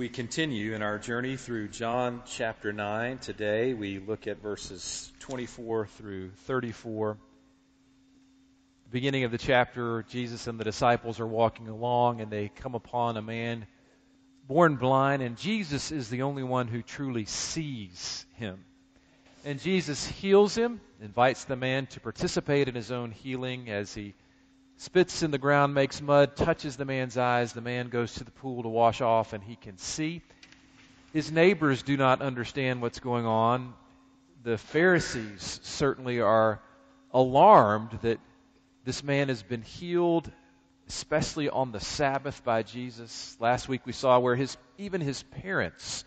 we continue in our journey through John chapter 9, today we look at verses 24 through 34. The beginning of the chapter, Jesus and the disciples are walking along and they come upon a man born blind, and Jesus is the only one who truly sees him. And Jesus heals him, invites the man to participate in his own healing as he spits in the ground, makes mud, touches the man's eyes. The man goes to the pool to wash off, and he can see. His neighbors do not understand what's going on. The Pharisees certainly are alarmed that this man has been healed, especially on the Sabbath by Jesus. Last week we saw where his, even his parents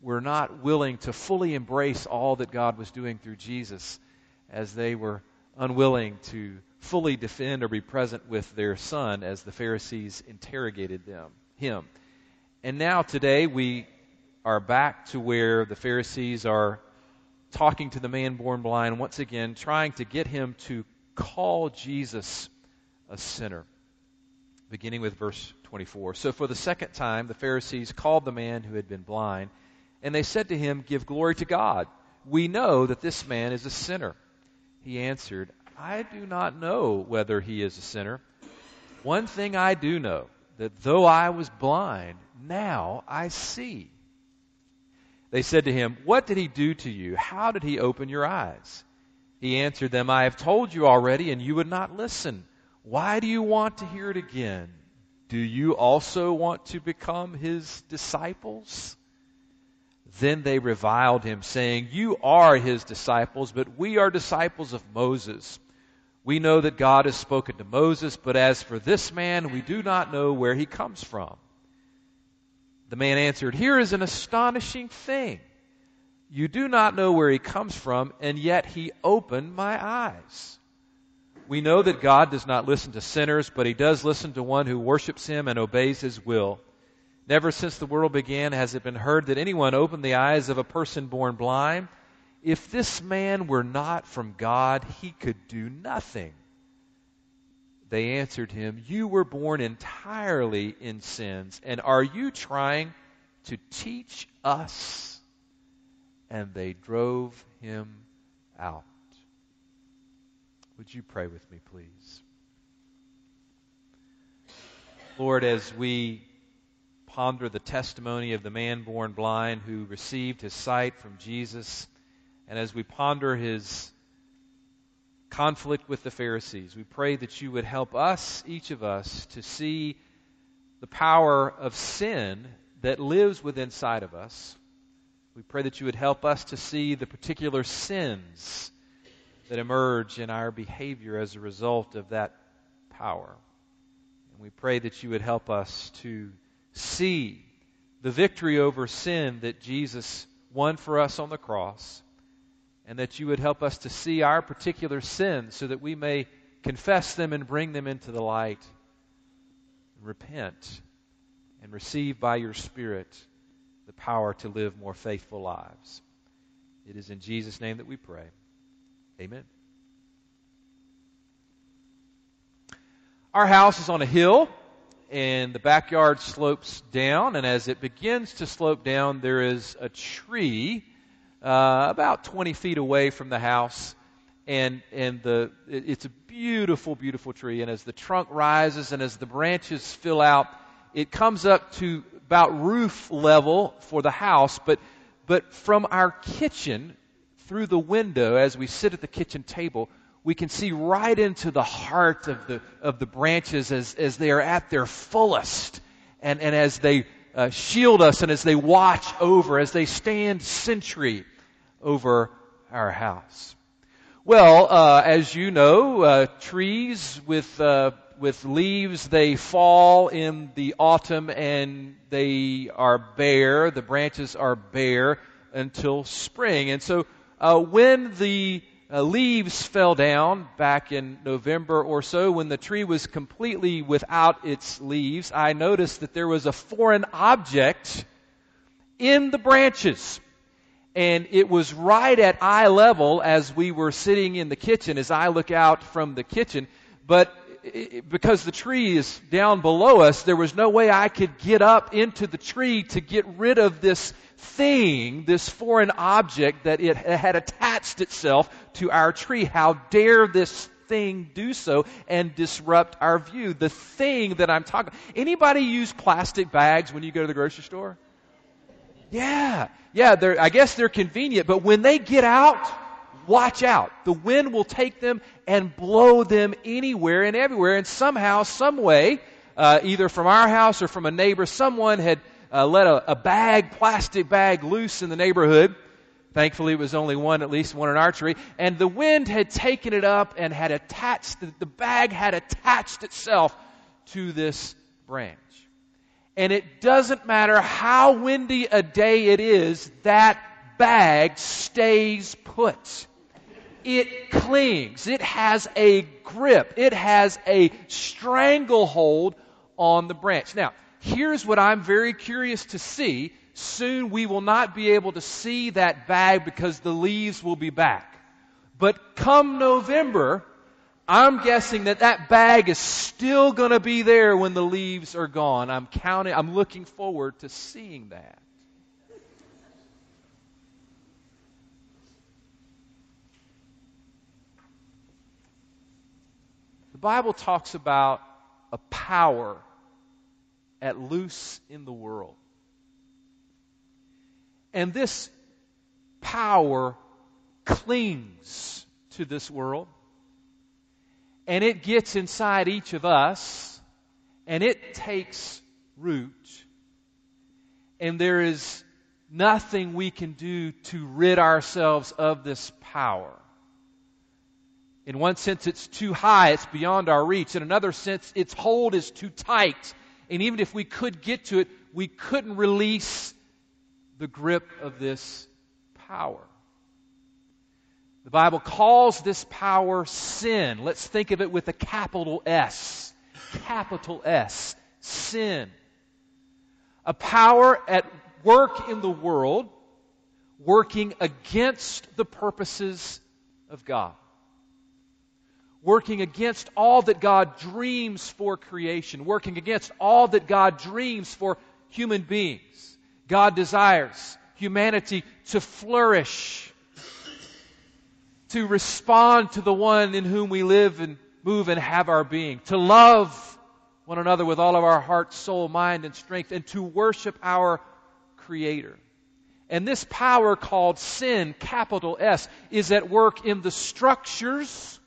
were not willing to fully embrace all that God was doing through Jesus as they were unwilling to fully defend or be present with their son as the Pharisees interrogated them, him. And now today we are back to where the Pharisees are talking to the man born blind once again, trying to get him to call Jesus a sinner. Beginning with verse 24. So for the second time, the Pharisees called the man who had been blind, and they said to him, Give glory to God. We know that this man is a sinner. He answered, I do not know whether he is a sinner. One thing I do know, that though I was blind, now I see. They said to him, What did he do to you? How did he open your eyes? He answered them, I have told you already, and you would not listen. Why do you want to hear it again? Do you also want to become his disciples? Then they reviled him, saying, You are his disciples, but we are disciples of Moses. We know that God has spoken to Moses, but as for this man, we do not know where he comes from. The man answered, Here is an astonishing thing. You do not know where he comes from, and yet he opened my eyes. We know that God does not listen to sinners, but he does listen to one who worships him and obeys his will. Never since the world began has it been heard that anyone opened the eyes of a person born blind. If this man were not from God, he could do nothing. They answered him, You were born entirely in sins, and are you trying to teach us? And they drove him out. Would you pray with me, please? Lord, as we ponder the testimony of the man born blind who received his sight from Jesus, and as we ponder his conflict with the Pharisees, we pray that you would help us, each of us, to see the power of sin that lives within inside of us. We pray that you would help us to see the particular sins that emerge in our behavior as a result of that power. And we pray that you would help us to see the victory over sin that Jesus won for us on the cross and that you would help us to see our particular sins so that we may confess them and bring them into the light, repent, and receive by your Spirit the power to live more faithful lives. It is in Jesus' name that we pray. Amen. Our house is on a hill, and the backyard slopes down, and as it begins to slope down, there is a tree uh, about 20 feet away from the house. And, and the, it, it's a beautiful, beautiful tree. And as the trunk rises and as the branches fill out, it comes up to about roof level for the house. But, but from our kitchen, through the window, as we sit at the kitchen table, we can see right into the heart of the, of the branches as, as they are at their fullest. And, and as they uh, shield us and as they watch over, as they stand sentry over our house. Well, uh, as you know, uh, trees with uh, with leaves they fall in the autumn and they are bare. The branches are bare until spring, and so uh, when the uh, leaves fell down back in November or so, when the tree was completely without its leaves, I noticed that there was a foreign object in the branches. And it was right at eye level as we were sitting in the kitchen, as I look out from the kitchen. But because the tree is down below us, there was no way I could get up into the tree to get rid of this thing, this foreign object that it had attached itself to our tree. How dare this thing do so and disrupt our view? The thing that I'm talking. Anybody use plastic bags when you go to the grocery store? Yeah, yeah. They're, I guess they're convenient, but when they get out, watch out. The wind will take them and blow them anywhere and everywhere. And somehow, some way, uh, either from our house or from a neighbor, someone had uh, let a, a bag, plastic bag, loose in the neighborhood. Thankfully, it was only one, at least one in our tree. And the wind had taken it up and had attached, the, the bag had attached itself to this branch. And it doesn't matter how windy a day it is, that bag stays put. It clings. It has a grip. It has a stranglehold on the branch. Now, here's what I'm very curious to see. Soon we will not be able to see that bag because the leaves will be back. But come November, I'm guessing that that bag is still going to be there when the leaves are gone. I'm counting, I'm looking forward to seeing that. The Bible talks about a power at loose in the world. And this power clings to this world and it gets inside each of us and it takes root. And there is nothing we can do to rid ourselves of this power. In one sense, it's too high, it's beyond our reach. In another sense, its hold is too tight. And even if we could get to it, we couldn't release the grip of this power. The Bible calls this power sin. Let's think of it with a capital S. Capital S. Sin. A power at work in the world, working against the purposes of God. Working against all that God dreams for creation. Working against all that God dreams for human beings. God desires humanity to flourish to respond to the one in whom we live and move and have our being, to love one another with all of our heart, soul, mind, and strength, and to worship our Creator. And this power called sin, capital S, is at work in the structures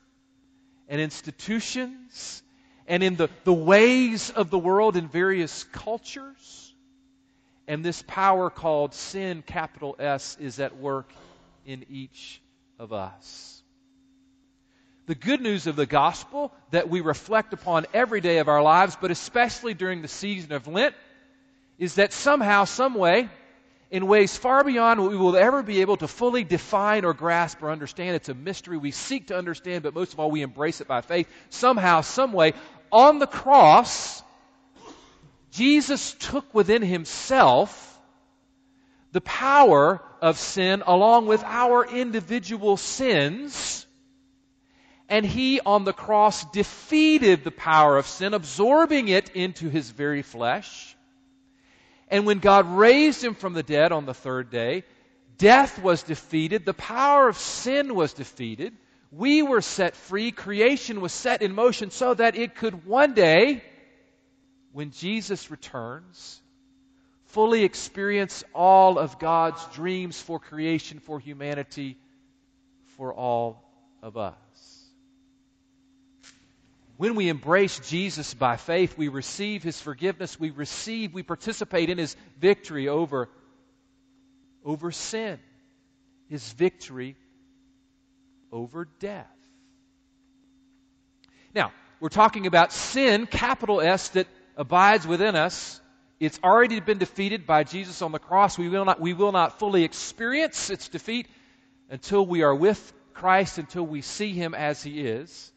and institutions and in the, the ways of the world in various cultures. And this power called sin, capital S, is at work in each of us. The good news of the gospel that we reflect upon every day of our lives, but especially during the season of Lent, is that somehow, some way, in ways far beyond what we will ever be able to fully define or grasp or understand. It's a mystery we seek to understand, but most of all, we embrace it by faith. Somehow, some way, on the cross, Jesus took within himself the power of sin along with our individual sins. And he on the cross defeated the power of sin, absorbing it into his very flesh. And when God raised him from the dead on the third day, death was defeated, the power of sin was defeated. We were set free, creation was set in motion so that it could one day, when Jesus returns, fully experience all of God's dreams for creation, for humanity, for all of us. When we embrace Jesus by faith, we receive his forgiveness, we receive, we participate in his victory over, over sin, his victory over death. Now, we're talking about sin, capital S, that abides within us it's already been defeated by Jesus on the cross. We will not, we will not fully experience its defeat until we are with Christ, until we see Him as He is.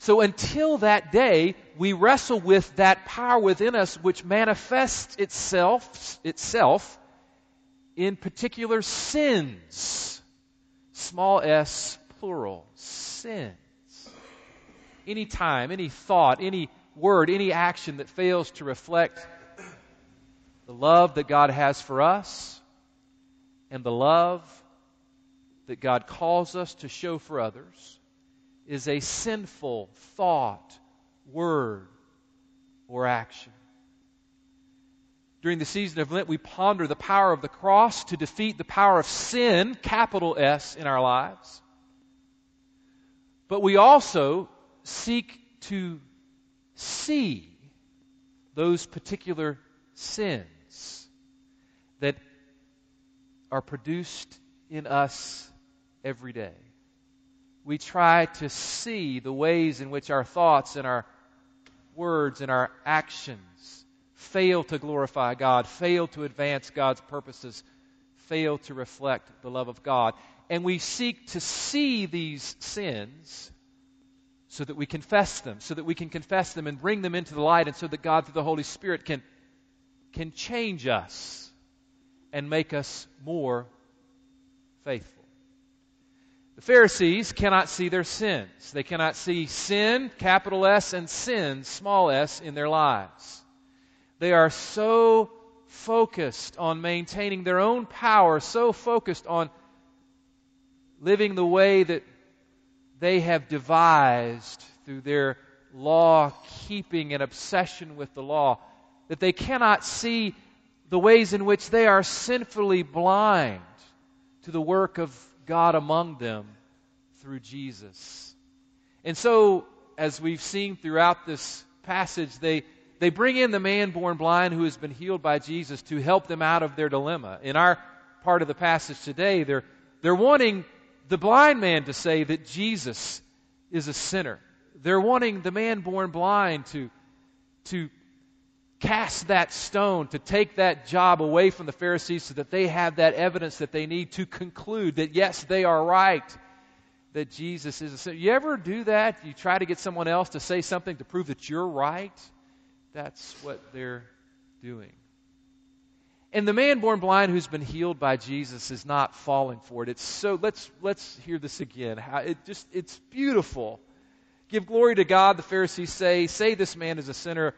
So until that day, we wrestle with that power within us which manifests itself, itself in particular sins. Small s, plural. Sins. any time, any thought, any word, any action that fails to reflect the love that God has for us and the love that God calls us to show for others is a sinful thought, word, or action. During the season of Lent, we ponder the power of the cross to defeat the power of sin, capital S, in our lives. But we also seek to see those particular sins that are produced in us every day. We try to see the ways in which our thoughts and our words and our actions fail to glorify God, fail to advance God's purposes, fail to reflect the love of God. And we seek to see these sins so that we confess them, so that we can confess them and bring them into the light, and so that God, through the Holy Spirit, can, can change us and make us more faithful. The Pharisees cannot see their sins. They cannot see sin, capital S, and sin, small s, in their lives. They are so focused on maintaining their own power, so focused on living the way that they have devised through their law keeping and obsession with the law, that they cannot see the ways in which they are sinfully blind to the work of God among them through Jesus. And so, as we've seen throughout this passage, they, they bring in the man born blind who has been healed by Jesus to help them out of their dilemma. In our part of the passage today, they're, they're wanting the blind man to say that Jesus is a sinner. They're wanting the man born blind to, to cast that stone, to take that job away from the Pharisees so that they have that evidence that they need to conclude that, yes, they are right, that Jesus is a sinner. You ever do that? You try to get someone else to say something to prove that you're right? That's what they're doing. And the man born blind who's been healed by Jesus is not falling for it. It's so let's let's hear this again. How it just it's beautiful. Give glory to God, the Pharisees say, say this man is a sinner.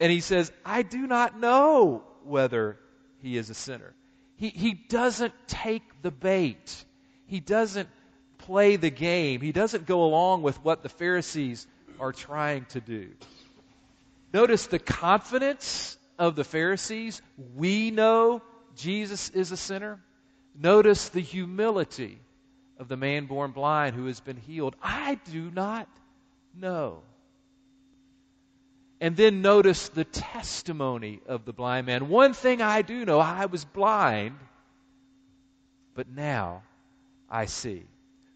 And he says, I do not know whether he is a sinner. He, he doesn't take the bait. He doesn't play the game. He doesn't go along with what the Pharisees are trying to do. Notice the confidence of the Pharisees. We know Jesus is a sinner. Notice the humility of the man born blind who has been healed. I do not know. And then notice the testimony of the blind man. One thing I do know I was blind, but now I see.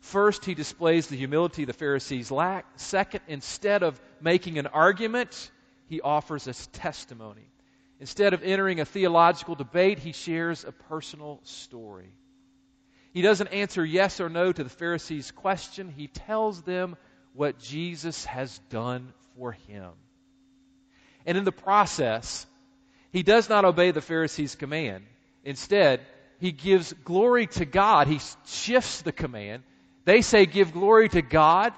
First, he displays the humility the Pharisees lack. Second, instead of making an argument, he offers a testimony. Instead of entering a theological debate, he shares a personal story. He doesn't answer yes or no to the Pharisees' question, he tells them what Jesus has done for him. And in the process, he does not obey the Pharisees' command. Instead, he gives glory to God. He shifts the command. They say, Give glory to God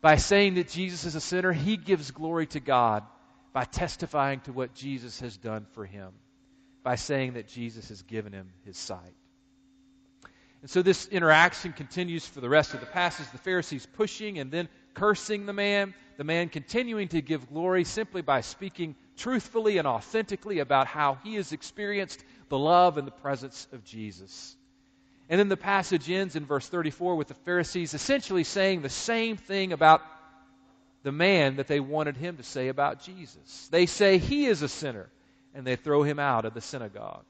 by saying that Jesus is a sinner. He gives glory to God by testifying to what Jesus has done for him, by saying that Jesus has given him his sight. And so this interaction continues for the rest of the passage. The Pharisees pushing and then cursing the man, the man continuing to give glory simply by speaking truthfully and authentically about how he has experienced the love and the presence of Jesus. And then the passage ends in verse 34 with the Pharisees essentially saying the same thing about the man that they wanted him to say about Jesus. They say he is a sinner, and they throw him out of the synagogue.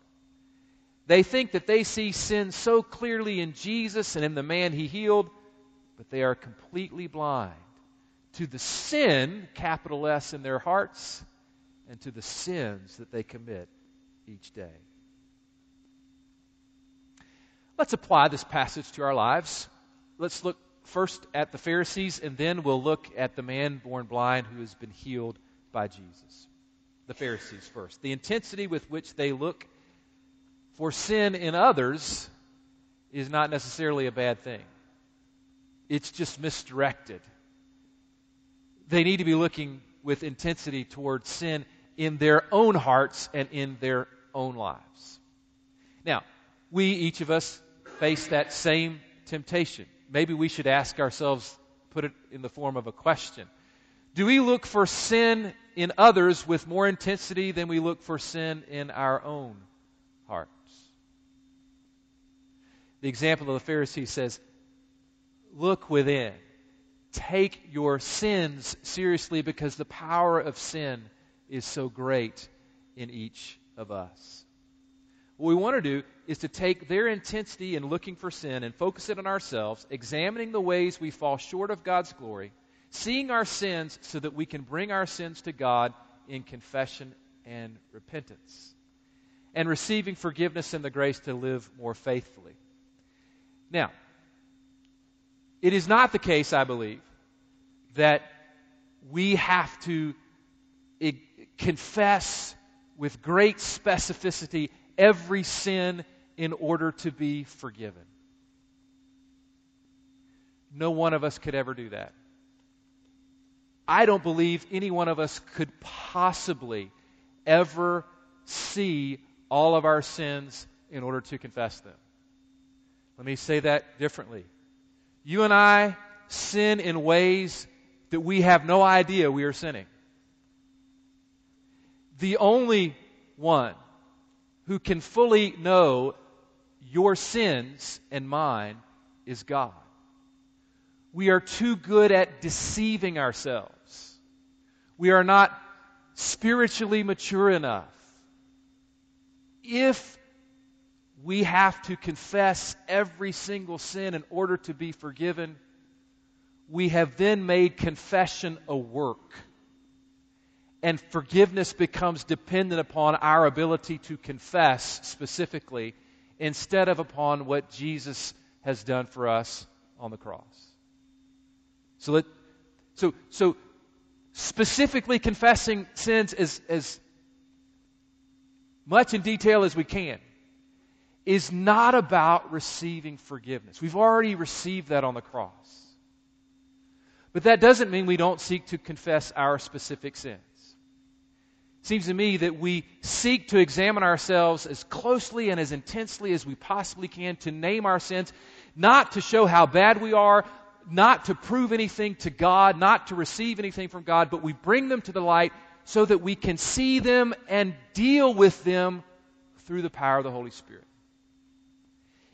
They think that they see sin so clearly in Jesus and in the man he healed, but they are completely blind to the sin, capital S, in their hearts and to the sins that they commit each day. Let's apply this passage to our lives. Let's look first at the Pharisees, and then we'll look at the man born blind who has been healed by Jesus. The Pharisees first. The intensity with which they look for sin in others is not necessarily a bad thing, it's just misdirected they need to be looking with intensity towards sin in their own hearts and in their own lives. Now, we, each of us, face that same temptation. Maybe we should ask ourselves, put it in the form of a question. Do we look for sin in others with more intensity than we look for sin in our own hearts? The example of the Pharisee says, Look within. Take your sins seriously because the power of sin is so great in each of us. What we want to do is to take their intensity in looking for sin and focus it on ourselves, examining the ways we fall short of God's glory, seeing our sins so that we can bring our sins to God in confession and repentance, and receiving forgiveness and the grace to live more faithfully. Now, it is not the case, I believe, that we have to confess with great specificity every sin in order to be forgiven. No one of us could ever do that. I don't believe any one of us could possibly ever see all of our sins in order to confess them. Let me say that differently. You and I sin in ways that we have no idea we are sinning. The only one who can fully know your sins and mine is God. We are too good at deceiving ourselves. We are not spiritually mature enough. If we have to confess every single sin in order to be forgiven, we have then made confession a work. And forgiveness becomes dependent upon our ability to confess specifically instead of upon what Jesus has done for us on the cross. So, let, so, so specifically confessing sins as, as much in detail as we can is not about receiving forgiveness. We've already received that on the cross. But that doesn't mean we don't seek to confess our specific sins. It seems to me that we seek to examine ourselves as closely and as intensely as we possibly can to name our sins, not to show how bad we are, not to prove anything to God, not to receive anything from God, but we bring them to the light so that we can see them and deal with them through the power of the Holy Spirit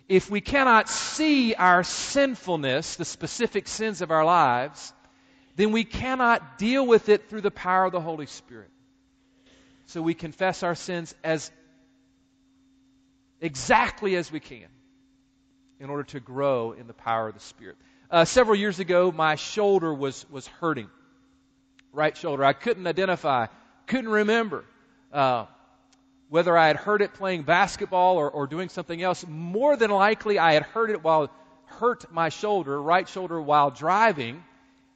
if we cannot see our sinfulness, the specific sins of our lives, then we cannot deal with it through the power of the Holy Spirit. So we confess our sins as exactly as we can in order to grow in the power of the Spirit. Uh, several years ago, my shoulder was, was hurting. Right shoulder. I couldn't identify, couldn't remember. Uh, whether I had heard it playing basketball or, or doing something else, more than likely I had heard it while hurt my shoulder, right shoulder, while driving,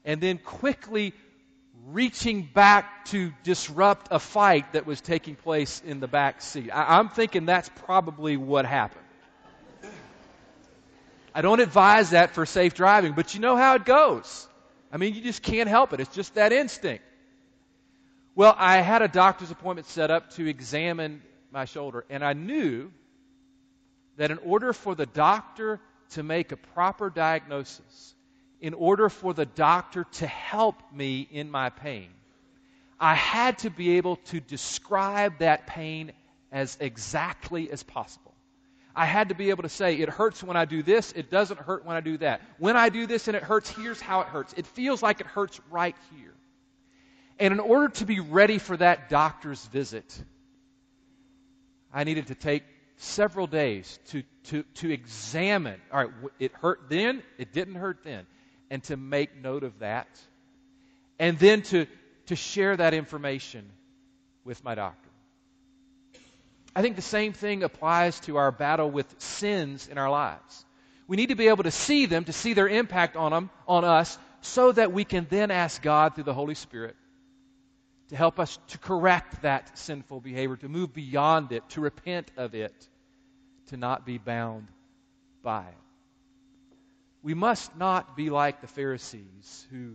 and then quickly reaching back to disrupt a fight that was taking place in the back seat. I, I'm thinking that's probably what happened. I don't advise that for safe driving, but you know how it goes. I mean, you just can't help it. It's just that instinct. Well, I had a doctor's appointment set up to examine my shoulder, and I knew that in order for the doctor to make a proper diagnosis, in order for the doctor to help me in my pain, I had to be able to describe that pain as exactly as possible. I had to be able to say, it hurts when I do this, it doesn't hurt when I do that. When I do this and it hurts, here's how it hurts. It feels like it hurts right here. And in order to be ready for that doctor's visit, I needed to take several days to, to, to examine. All right, it hurt then, it didn't hurt then. And to make note of that. And then to, to share that information with my doctor. I think the same thing applies to our battle with sins in our lives. We need to be able to see them, to see their impact on them, on us, so that we can then ask God through the Holy Spirit to help us to correct that sinful behavior, to move beyond it, to repent of it, to not be bound by it. We must not be like the Pharisees who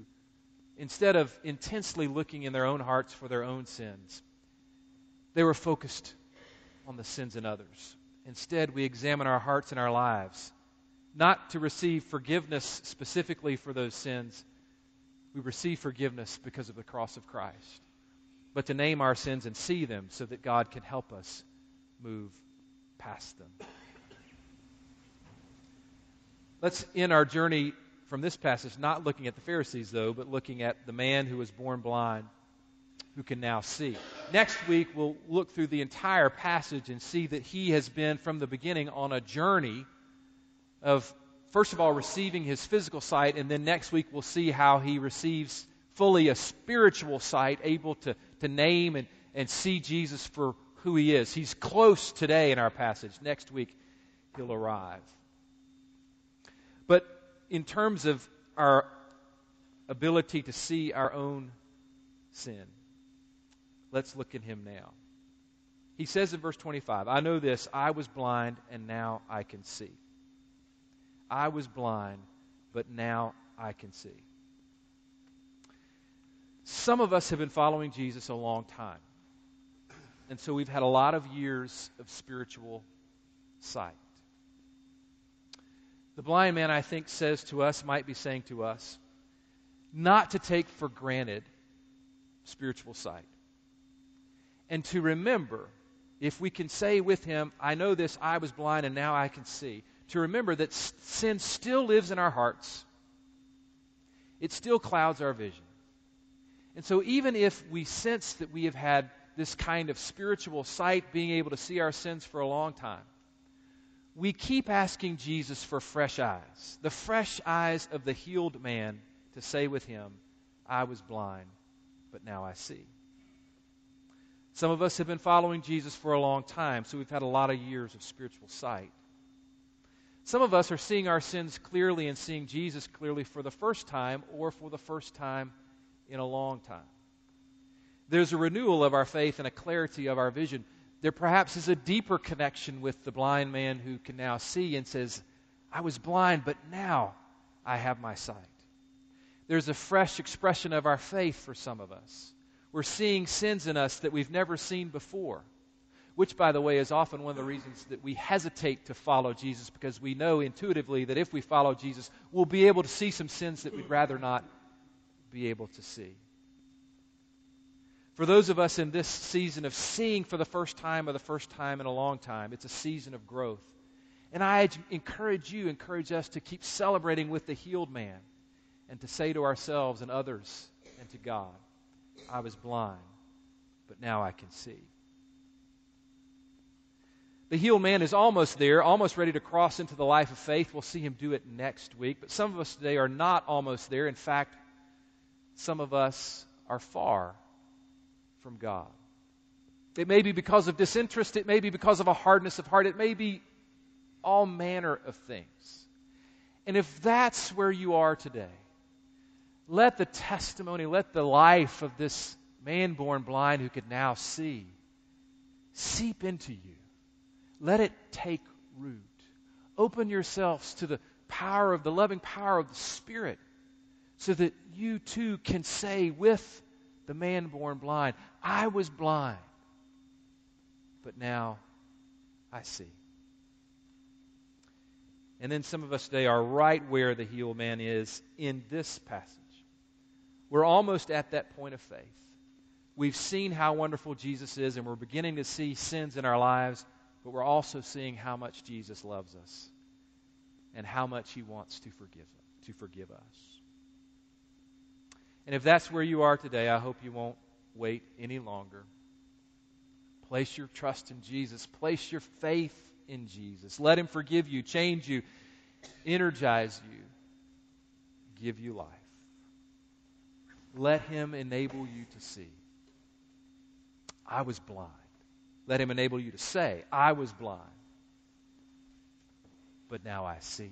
instead of intensely looking in their own hearts for their own sins, they were focused on the sins in others. Instead, we examine our hearts and our lives, not to receive forgiveness specifically for those sins. We receive forgiveness because of the cross of Christ, but to name our sins and see them so that God can help us move past them. Let's end our journey from this passage not looking at the Pharisees, though, but looking at the man who was born blind who can now see. Next week, we'll look through the entire passage and see that he has been from the beginning on a journey of, first of all, receiving his physical sight, and then next week we'll see how he receives fully a spiritual sight, able to, to name and, and see Jesus for who he is. He's close today in our passage. Next week, he'll arrive. But in terms of our ability to see our own sin, Let's look at him now. He says in verse 25, I know this, I was blind, and now I can see. I was blind, but now I can see. Some of us have been following Jesus a long time. And so we've had a lot of years of spiritual sight. The blind man, I think, says to us, might be saying to us, not to take for granted spiritual sight and to remember, if we can say with him, I know this, I was blind and now I can see, to remember that sin still lives in our hearts. It still clouds our vision. And so, even if we sense that we have had this kind of spiritual sight, being able to see our sins for a long time, we keep asking Jesus for fresh eyes, the fresh eyes of the healed man, to say with him, I was blind, but now I see. Some of us have been following Jesus for a long time, so we've had a lot of years of spiritual sight. Some of us are seeing our sins clearly and seeing Jesus clearly for the first time or for the first time in a long time. There's a renewal of our faith and a clarity of our vision. There perhaps is a deeper connection with the blind man who can now see and says, I was blind, but now I have my sight. There's a fresh expression of our faith for some of us. We're seeing sins in us that we've never seen before. Which, by the way, is often one of the reasons that we hesitate to follow Jesus because we know intuitively that if we follow Jesus, we'll be able to see some sins that we'd rather not be able to see. For those of us in this season of seeing for the first time or the first time in a long time, it's a season of growth. And I encourage you, encourage us to keep celebrating with the healed man and to say to ourselves and others and to God, I was blind, but now I can see. The healed man is almost there, almost ready to cross into the life of faith. We'll see him do it next week. But some of us today are not almost there. In fact, some of us are far from God. It may be because of disinterest, it may be because of a hardness of heart, it may be all manner of things. And if that's where you are today, let the testimony, let the life of this man born blind who could now see seep into you. Let it take root. Open yourselves to the power of the loving power of the Spirit so that you too can say with the man born blind, I was blind, but now I see. And then some of us today are right where the healed man is in this passage. We're almost at that point of faith. We've seen how wonderful Jesus is, and we're beginning to see sins in our lives, but we're also seeing how much Jesus loves us and how much he wants to forgive, to forgive us. And if that's where you are today, I hope you won't wait any longer. Place your trust in Jesus. Place your faith in Jesus. Let him forgive you, change you, energize you, give you life. Let Him enable you to see. I was blind. Let Him enable you to say, I was blind, but now I see.